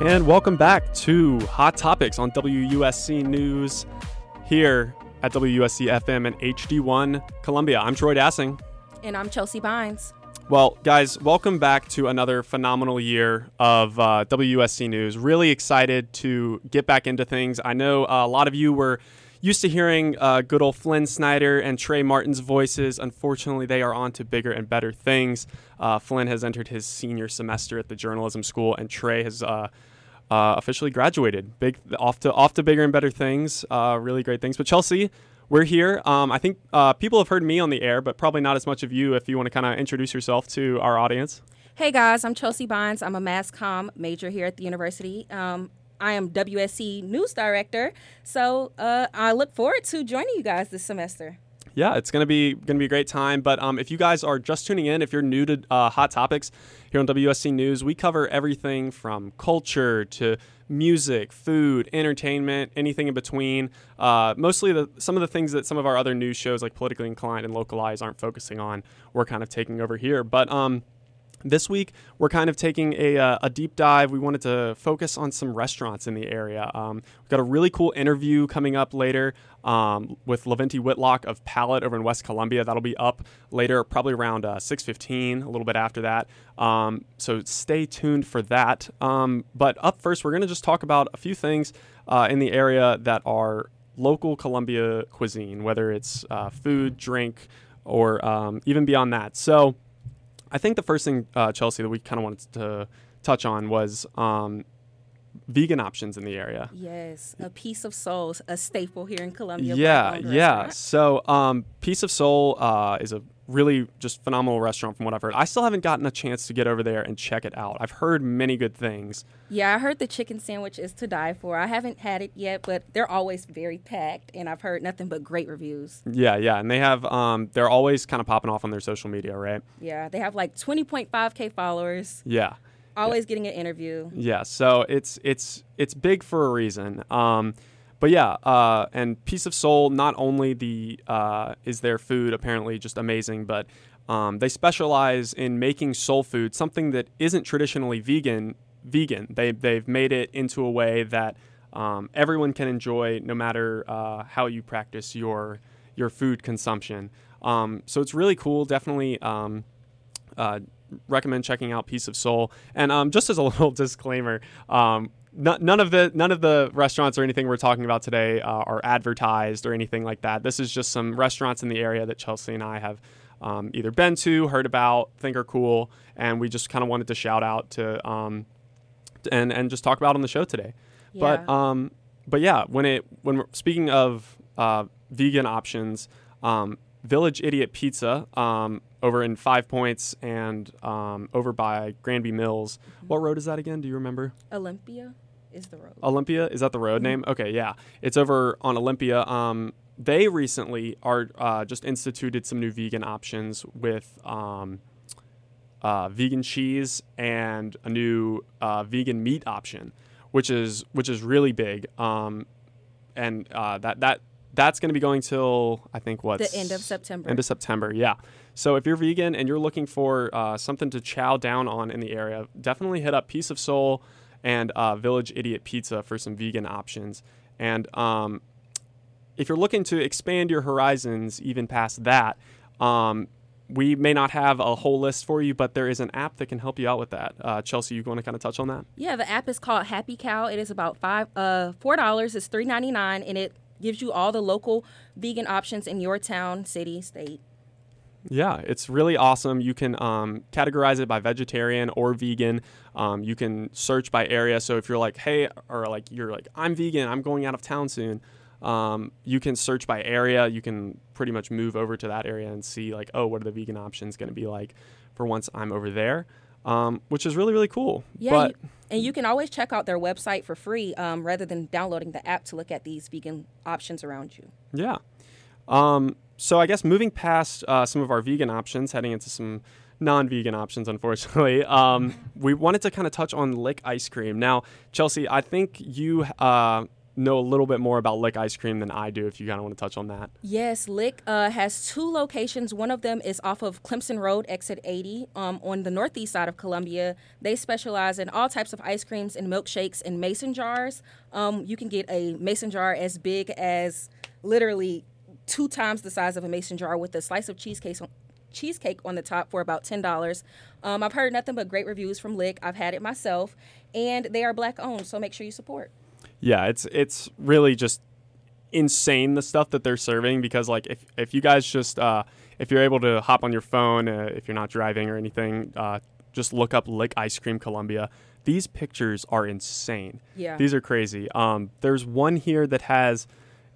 And welcome back to Hot Topics on WUSC News here at WUSC FM and HD1 Columbia. I'm Troy Dassing. And I'm Chelsea Bynes. Well, guys, welcome back to another phenomenal year of uh, WUSC News. Really excited to get back into things. I know uh, a lot of you were used to hearing uh, good old Flynn Snyder and Trey Martin's voices. Unfortunately, they are on to bigger and better things. Uh, Flynn has entered his senior semester at the journalism school, and Trey has uh, uh, officially graduated. Big off to off to bigger and better things. Uh, really great things. But Chelsea, we're here. Um, I think uh, people have heard me on the air, but probably not as much of you. If you want to kind of introduce yourself to our audience. Hey guys, I'm Chelsea Bynes. I'm a mass comm major here at the university. Um, I am WSC news director, so uh, I look forward to joining you guys this semester. Yeah, it's gonna be gonna be a great time. But um, if you guys are just tuning in, if you're new to uh, Hot Topics here on WSC News, we cover everything from culture to music, food, entertainment, anything in between. Uh, mostly the some of the things that some of our other news shows like politically inclined and localized aren't focusing on. We're kind of taking over here, but um, this week, we're kind of taking a, uh, a deep dive. We wanted to focus on some restaurants in the area. Um, we've got a really cool interview coming up later um, with Levinti Whitlock of Palate over in West Columbia. That'll be up later, probably around uh, 6.15, a little bit after that. Um, so stay tuned for that. Um, but up first, we're going to just talk about a few things uh, in the area that are local Columbia cuisine, whether it's uh, food, drink, or um, even beyond that. So I think the first thing, uh, Chelsea, that we kind of wanted to touch on was um, vegan options in the area. Yes, a piece of soul, a staple here in Columbia. Yeah, yeah. So, um, Piece of Soul uh, is a really just phenomenal restaurant from what I've heard. I still haven't gotten a chance to get over there and check it out. I've heard many good things. Yeah, I heard the chicken sandwich is to die for. I haven't had it yet, but they're always very packed, and I've heard nothing but great reviews. Yeah, yeah, and they have um, they're always kind of popping off on their social media, right? Yeah, they have like 20.5k followers. Yeah. Always yeah. getting an interview. Yeah, so it's it's it's big for a reason. Um, but yeah, uh, and Piece of Soul, not only the uh, is their food apparently just amazing, but um, they specialize in making soul food, something that isn't traditionally vegan. Vegan. They they've made it into a way that um, everyone can enjoy, no matter uh, how you practice your your food consumption. Um, so it's really cool. Definitely um, uh, recommend checking out Piece of Soul. And um, just as a little disclaimer, um, none of the none of the restaurants or anything we're talking about today uh, are advertised or anything like that. This is just some restaurants in the area that Chelsea and I have um, either been to, heard about, think are cool, and we just kind of wanted to shout out to um, and and just talk about on the show today. Yeah. But um, but yeah, when it when we're speaking of uh, vegan options, um, Village Idiot Pizza um, over in Five Points and um, over by Granby Mills. Mm-hmm. What road is that again? Do you remember? Olympia is the road. Olympia is that the road mm-hmm. name? Okay, yeah, it's over on Olympia. Um, they recently are uh, just instituted some new vegan options with um, uh, vegan cheese and a new uh, vegan meat option, which is which is really big. Um, and uh, that that that's going to be going till I think what the end of September. End of September, yeah. So if you're vegan and you're looking for uh, something to chow down on in the area, definitely hit up Piece of Soul and uh, Village Idiot Pizza for some vegan options. And um, if you're looking to expand your horizons even past that, um, we may not have a whole list for you, but there is an app that can help you out with that. Uh, Chelsea, you want to kind of touch on that? Yeah, the app is called Happy Cow. It is about five, uh, four dollars. It's three ninety nine, and it gives you all the local vegan options in your town, city, state. Yeah, it's really awesome. You can um, categorize it by vegetarian or vegan. Um, you can search by area. So if you're like, hey, or like you're like, I'm vegan, I'm going out of town soon. Um, you can search by area. You can pretty much move over to that area and see like, oh, what are the vegan options going to be like for once I'm over there um, which is really really cool. Yeah, but, you, and you can always check out their website for free um, rather than downloading the app to look at these vegan options around you. Yeah. Um, so I guess moving past uh, some of our vegan options, heading into some non-vegan options, unfortunately, um, we wanted to kind of touch on lick ice cream. Now, Chelsea, I think you. Uh, know a little bit more about Lick ice cream than I do. If you kind of want to touch on that. Yes, Lick uh, has two locations. One of them is off of Clemson Road, exit 80, um, on the northeast side of Columbia. They specialize in all types of ice creams and milkshakes in mason jars. Um, you can get a mason jar as big as literally two times the size of a mason jar with a slice of cheesecake cheesecake on the top for about $10. Um, I've heard nothing but great reviews from Lick. I've had it myself, and they are black owned, so make sure you support. Yeah, it's it's really just insane the stuff that they're serving because like if if you guys just uh, if you're able to hop on your phone uh, if you're not driving or anything, uh, just look up Lick Ice Cream Columbia. These pictures are insane. Yeah, these are crazy. Um, there's one here that has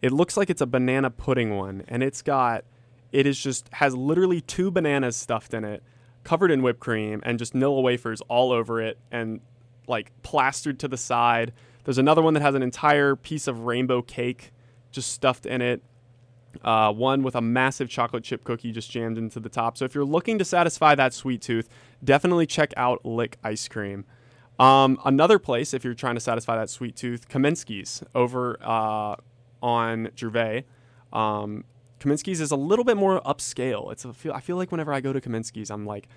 it looks like it's a banana pudding one, and it's got it is just has literally two bananas stuffed in it, covered in whipped cream, and just Nilla wafers all over it, and like plastered to the side. There's another one that has an entire piece of rainbow cake just stuffed in it. Uh, one with a massive chocolate chip cookie just jammed into the top. So if you're looking to satisfy that sweet tooth, definitely check out Lick Ice Cream. Um, another place, if you're trying to satisfy that sweet tooth, Kaminsky's over uh, on Gervais. Um, Kaminsky's is a little bit more upscale. It's a feel, I feel like whenever I go to Kaminsky's, I'm like,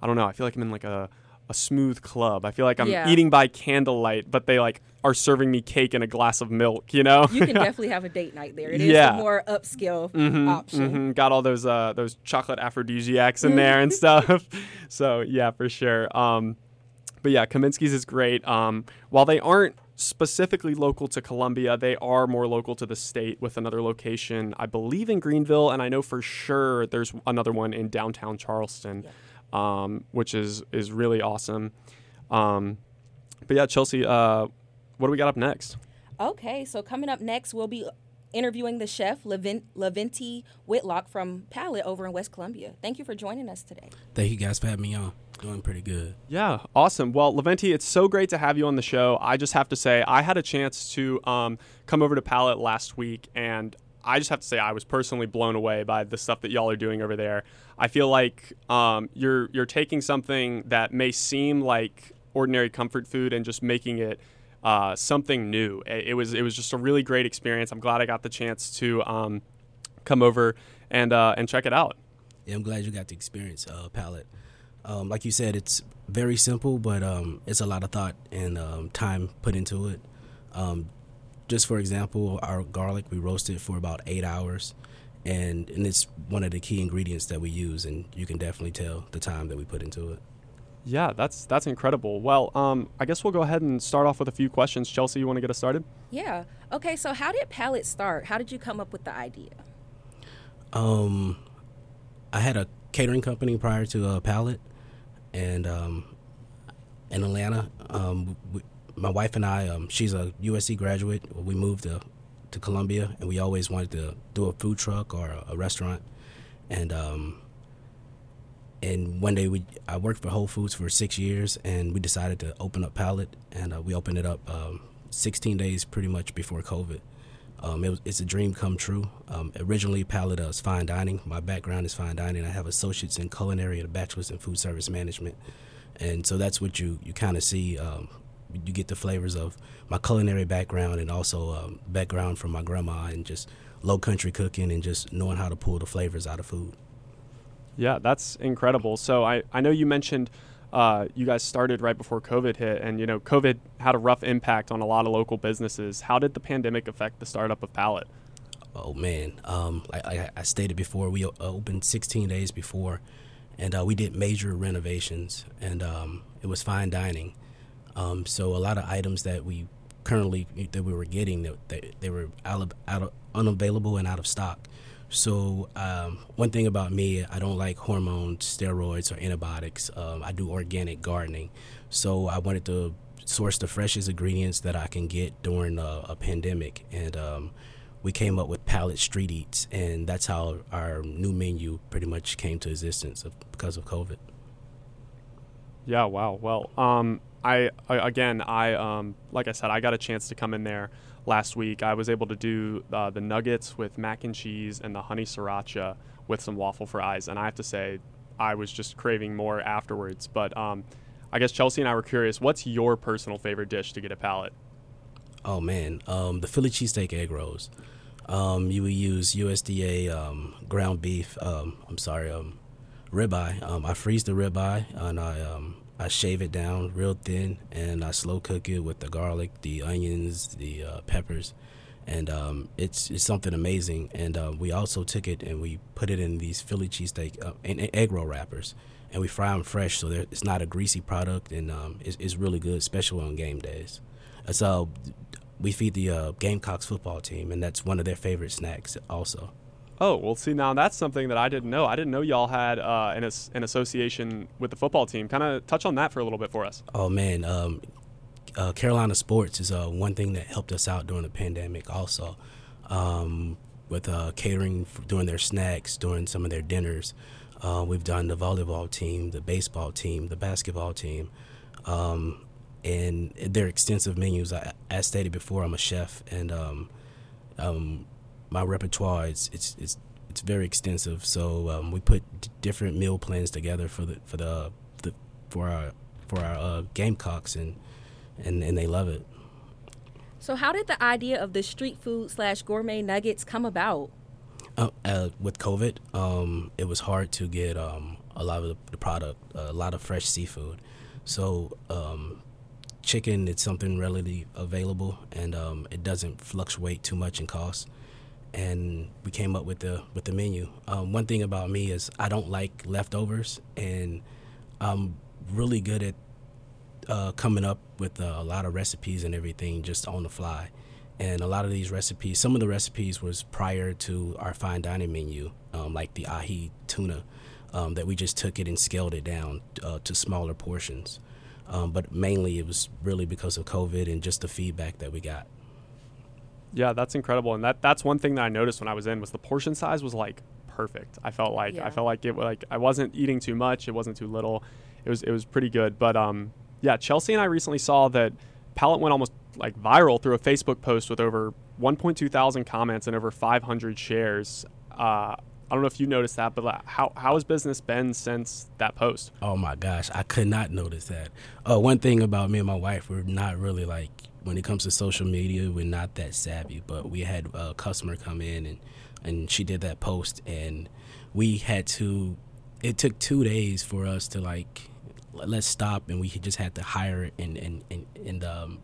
I don't know. I feel like I'm in like a a smooth club. I feel like I'm yeah. eating by candlelight, but they like are serving me cake and a glass of milk. You know, you can definitely have a date night there. It is yeah. a more upscale mm-hmm, option. Mm-hmm. Got all those uh, those chocolate aphrodisiacs in there and stuff. so yeah, for sure. Um, but yeah, Kaminsky's is great. Um, while they aren't specifically local to Columbia, they are more local to the state with another location, I believe, in Greenville, and I know for sure there's another one in downtown Charleston. Yeah um, which is is really awesome. Um, but yeah, Chelsea, uh, what do we got up next? Okay, so coming up next, we'll be interviewing the chef Leventi Whitlock from Palate over in West Columbia. Thank you for joining us today. Thank you guys for having me on. Doing pretty good. Yeah, awesome. Well, Leventi, it's so great to have you on the show. I just have to say, I had a chance to um, come over to Palate last week, and I just have to say I was personally blown away by the stuff that y'all are doing over there. I feel like um, you're you're taking something that may seem like ordinary comfort food and just making it uh, something new. It, it, was it was just a really great experience. I'm glad I got the chance to um, come over and uh, and check it out. Yeah, I'm glad you got the experience, uh, Palate. Um, like you said, it's very simple, but um, it's a lot of thought and um, time put into it. Just for example, our garlic we roasted for about eight hours, and and it's one of the key ingredients that we use, and you can definitely tell the time that we put into it. Yeah, that's that's incredible. Well, um, I guess we'll go ahead and start off with a few questions. Chelsea, you want to get us started? Yeah. Okay. So, how did Palate start? How did you come up with the idea? Um, I had a catering company prior to uh, Palate, and um, in Atlanta, um, we, my wife and I, um, she's a USC graduate. We moved to to Columbia, and we always wanted to do a food truck or a, a restaurant. And um, and one day we I worked for Whole Foods for six years, and we decided to open up Palate, and uh, we opened it up um, 16 days pretty much before COVID. Um, it was, it's a dream come true. Um, originally, Palate is fine dining. My background is fine dining. I have associates in culinary and a bachelor's in food service management, and so that's what you you kind of see um, you get the flavors of my culinary background and also um, background from my grandma and just low country cooking and just knowing how to pull the flavors out of food. Yeah, that's incredible. So I, I know you mentioned uh, you guys started right before COVID hit, and you know COVID had a rough impact on a lot of local businesses. How did the pandemic affect the startup of Palate? Oh man, um, I, I, stated before, we opened 16 days before, and uh, we did major renovations, and um, it was fine dining. Um, so a lot of items that we currently that we were getting that they, they were out of, out of, unavailable and out of stock. So um, one thing about me, I don't like hormones, steroids, or antibiotics. Um, I do organic gardening, so I wanted to source the freshest ingredients that I can get during a, a pandemic, and um, we came up with Palate Street Eats, and that's how our new menu pretty much came to existence because of COVID. Yeah. Wow. Well, um, I, again, I um, like I said, I got a chance to come in there last week. I was able to do uh, the nuggets with mac and cheese and the honey sriracha with some waffle fries, and I have to say, I was just craving more afterwards. But um, I guess Chelsea and I were curious. What's your personal favorite dish to get a Palate? Oh man, um, the Philly cheesesteak egg rolls. Um, you would use USDA um, ground beef. Um, I'm sorry, um, ribeye. Um, I freeze the ribeye and I um, I shave it down real thin and I slow cook it with the garlic, the onions, the uh, peppers, and um, it's it's something amazing. And uh, we also took it and we put it in these Philly cheesesteak uh, and egg roll wrappers, and we fry them fresh so it's not a greasy product and um, it's, it's really good, especially on game days. So we feed the uh, Gamecocks football team, and that's one of their favorite snacks also. Oh well, see now that's something that I didn't know. I didn't know y'all had uh, an an association with the football team. Kind of touch on that for a little bit for us. Oh man, um, uh, Carolina sports is uh, one thing that helped us out during the pandemic. Also, um, with uh, catering for, during their snacks, during some of their dinners. Uh, we've done the volleyball team, the baseball team, the basketball team. Um, and their extensive menus. I, as stated before, I'm a chef, and um, um, my repertoire is it's it's it's very extensive. So um, we put d- different meal plans together for the for the, the for our for our uh, Gamecocks, and and and they love it. So, how did the idea of the street food slash gourmet nuggets come about? Uh, uh, with COVID, um, it was hard to get um, a lot of the, the product, a lot of fresh seafood. So um, chicken it's something readily available and um, it doesn't fluctuate too much in cost and we came up with the with the menu. Um, one thing about me is i don't like leftovers and i'm really good at uh, coming up with uh, a lot of recipes and everything just on the fly. And a lot of these recipes some of the recipes was prior to our fine dining menu um, like the ahi tuna um, that we just took it and scaled it down uh, to smaller portions. Um, but mainly it was really because of COVID and just the feedback that we got. Yeah, that's incredible, and that that's one thing that I noticed when I was in was the portion size was like perfect. I felt like yeah. I felt like it like I wasn't eating too much, it wasn't too little. It was it was pretty good. But um, yeah, Chelsea and I recently saw that Palate went almost like viral through a Facebook post with over 1.2 thousand comments and over 500 shares. Uh, I don't know if you noticed that, but how how has business been since that post? Oh my gosh, I could not notice that. Uh, one thing about me and my wife, we're not really like when it comes to social media, we're not that savvy. But we had a customer come in and and she did that post, and we had to. It took two days for us to like let's stop, and we just had to hire and and and and um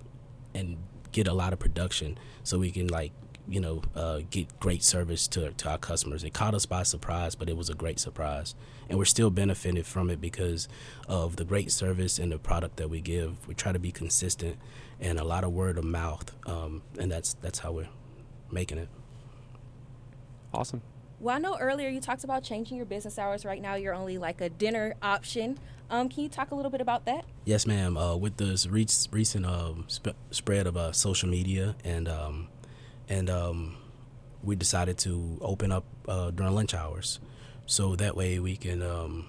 and get a lot of production so we can like you know, uh, get great service to, to our customers. It caught us by surprise, but it was a great surprise. And we're still benefited from it because of the great service and the product that we give. We try to be consistent and a lot of word of mouth. Um, and that's, that's how we're making it. Awesome. Well, I know earlier you talked about changing your business hours. Right now, you're only like a dinner option. Um, can you talk a little bit about that? Yes, ma'am. Uh, with this re- recent um, sp- spread of uh, social media and um, and um, we decided to open up uh, during lunch hours, so that way we can um,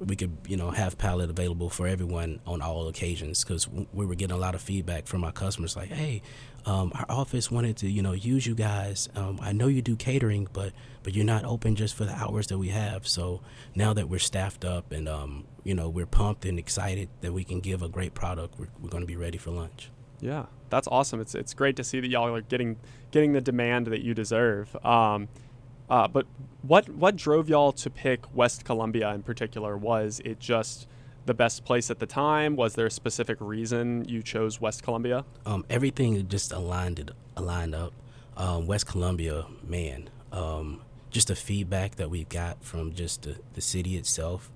we could you know have palate available for everyone on all occasions. Because we were getting a lot of feedback from our customers like hey um, our office wanted to you know use you guys. Um, i know you do catering but but you're not open just for the hours that we have. So now that we're staffed up and um, you know we're pumped and excited that we can give a great product we're, we're going to be ready for lunch yeah, that's awesome. It's it's great to see that y'all are getting getting the demand that you deserve. Um, uh, but what what drove y'all to pick West Columbia in particular? Was it just the best place at the time? Was there a specific reason you chose West Columbia? Um, everything just aligned it, aligned up. Um, West Columbia, man, um, just the feedback that we got from just the, the city itself,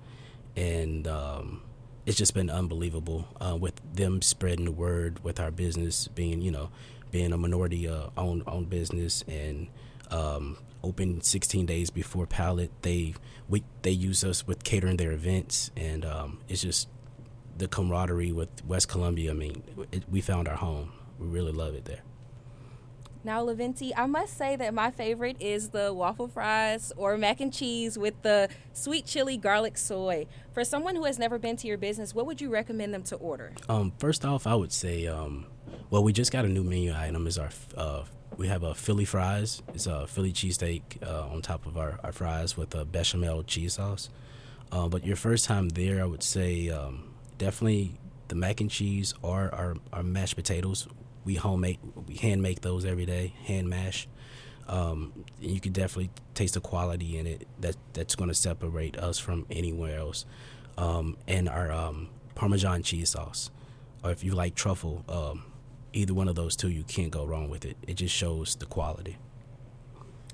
and um, it's just been unbelievable uh, with them spreading the word with our business being you know being a minority uh, owned owned business and um, open 16 days before palate they we they use us with catering their events and um, it's just the camaraderie with West Columbia I mean it, we found our home. We really love it there now, Levinti, I must say that my favorite is the waffle fries or mac and cheese with the sweet chili garlic soy. For someone who has never been to your business, what would you recommend them to order? Um, first off, I would say, um, well, we just got a new menu item. Is our uh, we have a Philly fries. It's a Philly cheesesteak uh, on top of our, our fries with a bechamel cheese sauce. Uh, but your first time there, I would say um, definitely the mac and cheese or our, our mashed potatoes we homemade, we hand make those every day, hand mash. Um, you can definitely taste the quality in it. That that's going to separate us from anywhere else. Um, and our um, Parmesan cheese sauce, or if you like truffle, um, either one of those two, you can't go wrong with it. It just shows the quality.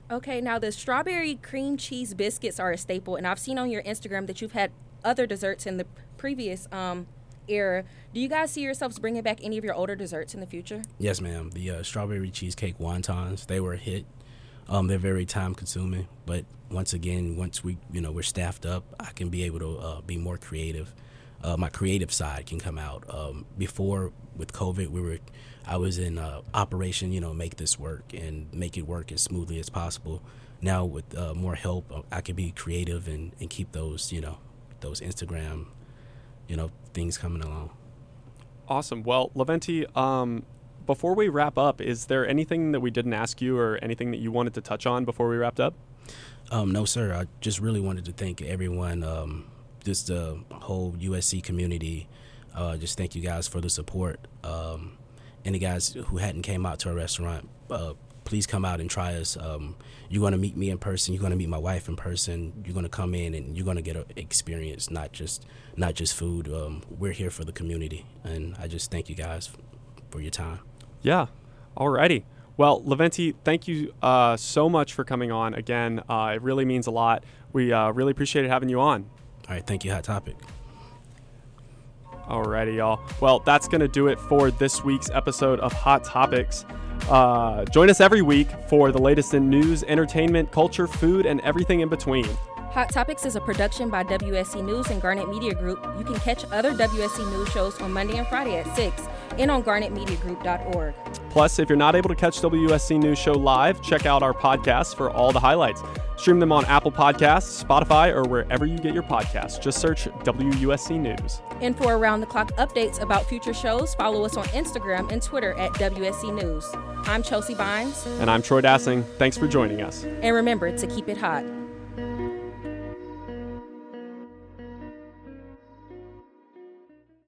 Okay, now the strawberry cream cheese biscuits are a staple, and I've seen on your Instagram that you've had other desserts in the previous um, era. Do you guys see yourselves bringing back any of your older desserts in the future? Yes, ma'am. The uh, strawberry cheesecake wontons, they were a hit. Um, they're very time consuming, but once again, once we, you know, we're staffed up, I can be able to uh, be more creative. Uh, my creative side can come out. Um, before with COVID, we were, I was in uh, operation, you know, make this work and make it work as smoothly as possible. Now with uh, more help, uh, I can be creative and, and keep those, you know, those Instagram, you know, things coming along. Awesome. Well, Leventi, um, before we wrap up, is there anything that we didn't ask you or anything that you wanted to touch on before we wrapped up? Um, no, sir. I just really wanted to thank everyone, um, just the whole USC community. Uh, just thank you guys for the support. Um, any guys who hadn't came out to our restaurant, uh, please come out and try us. Um, you're going to meet me in person. You're going to meet my wife in person. You're going to come in and you're going to get an experience, not just not just food. Um, we're here for the community, and I just thank you guys for your time. Yeah. Alrighty. Well, Leventi, thank you uh, so much for coming on again. Uh, it really means a lot. We uh, really appreciated having you on. All right. Thank you, Hot Topic. Alrighty, y'all. Well, that's going to do it for this week's episode of Hot Topics. Uh, join us every week for the latest in news, entertainment, culture, food, and everything in between. Hot Topics is a production by WSC News and Garnet Media Group. You can catch other WSC News shows on Monday and Friday at 6 and on garnetmediagroup.org. Plus, if you're not able to catch WSC News Show live, check out our podcasts for all the highlights. Stream them on Apple Podcasts, Spotify, or wherever you get your podcasts. Just search WUSC News. And for around the clock updates about future shows, follow us on Instagram and Twitter at WSC News. I'm Chelsea Bynes. And I'm Troy Dassing. Thanks for joining us. And remember to keep it hot.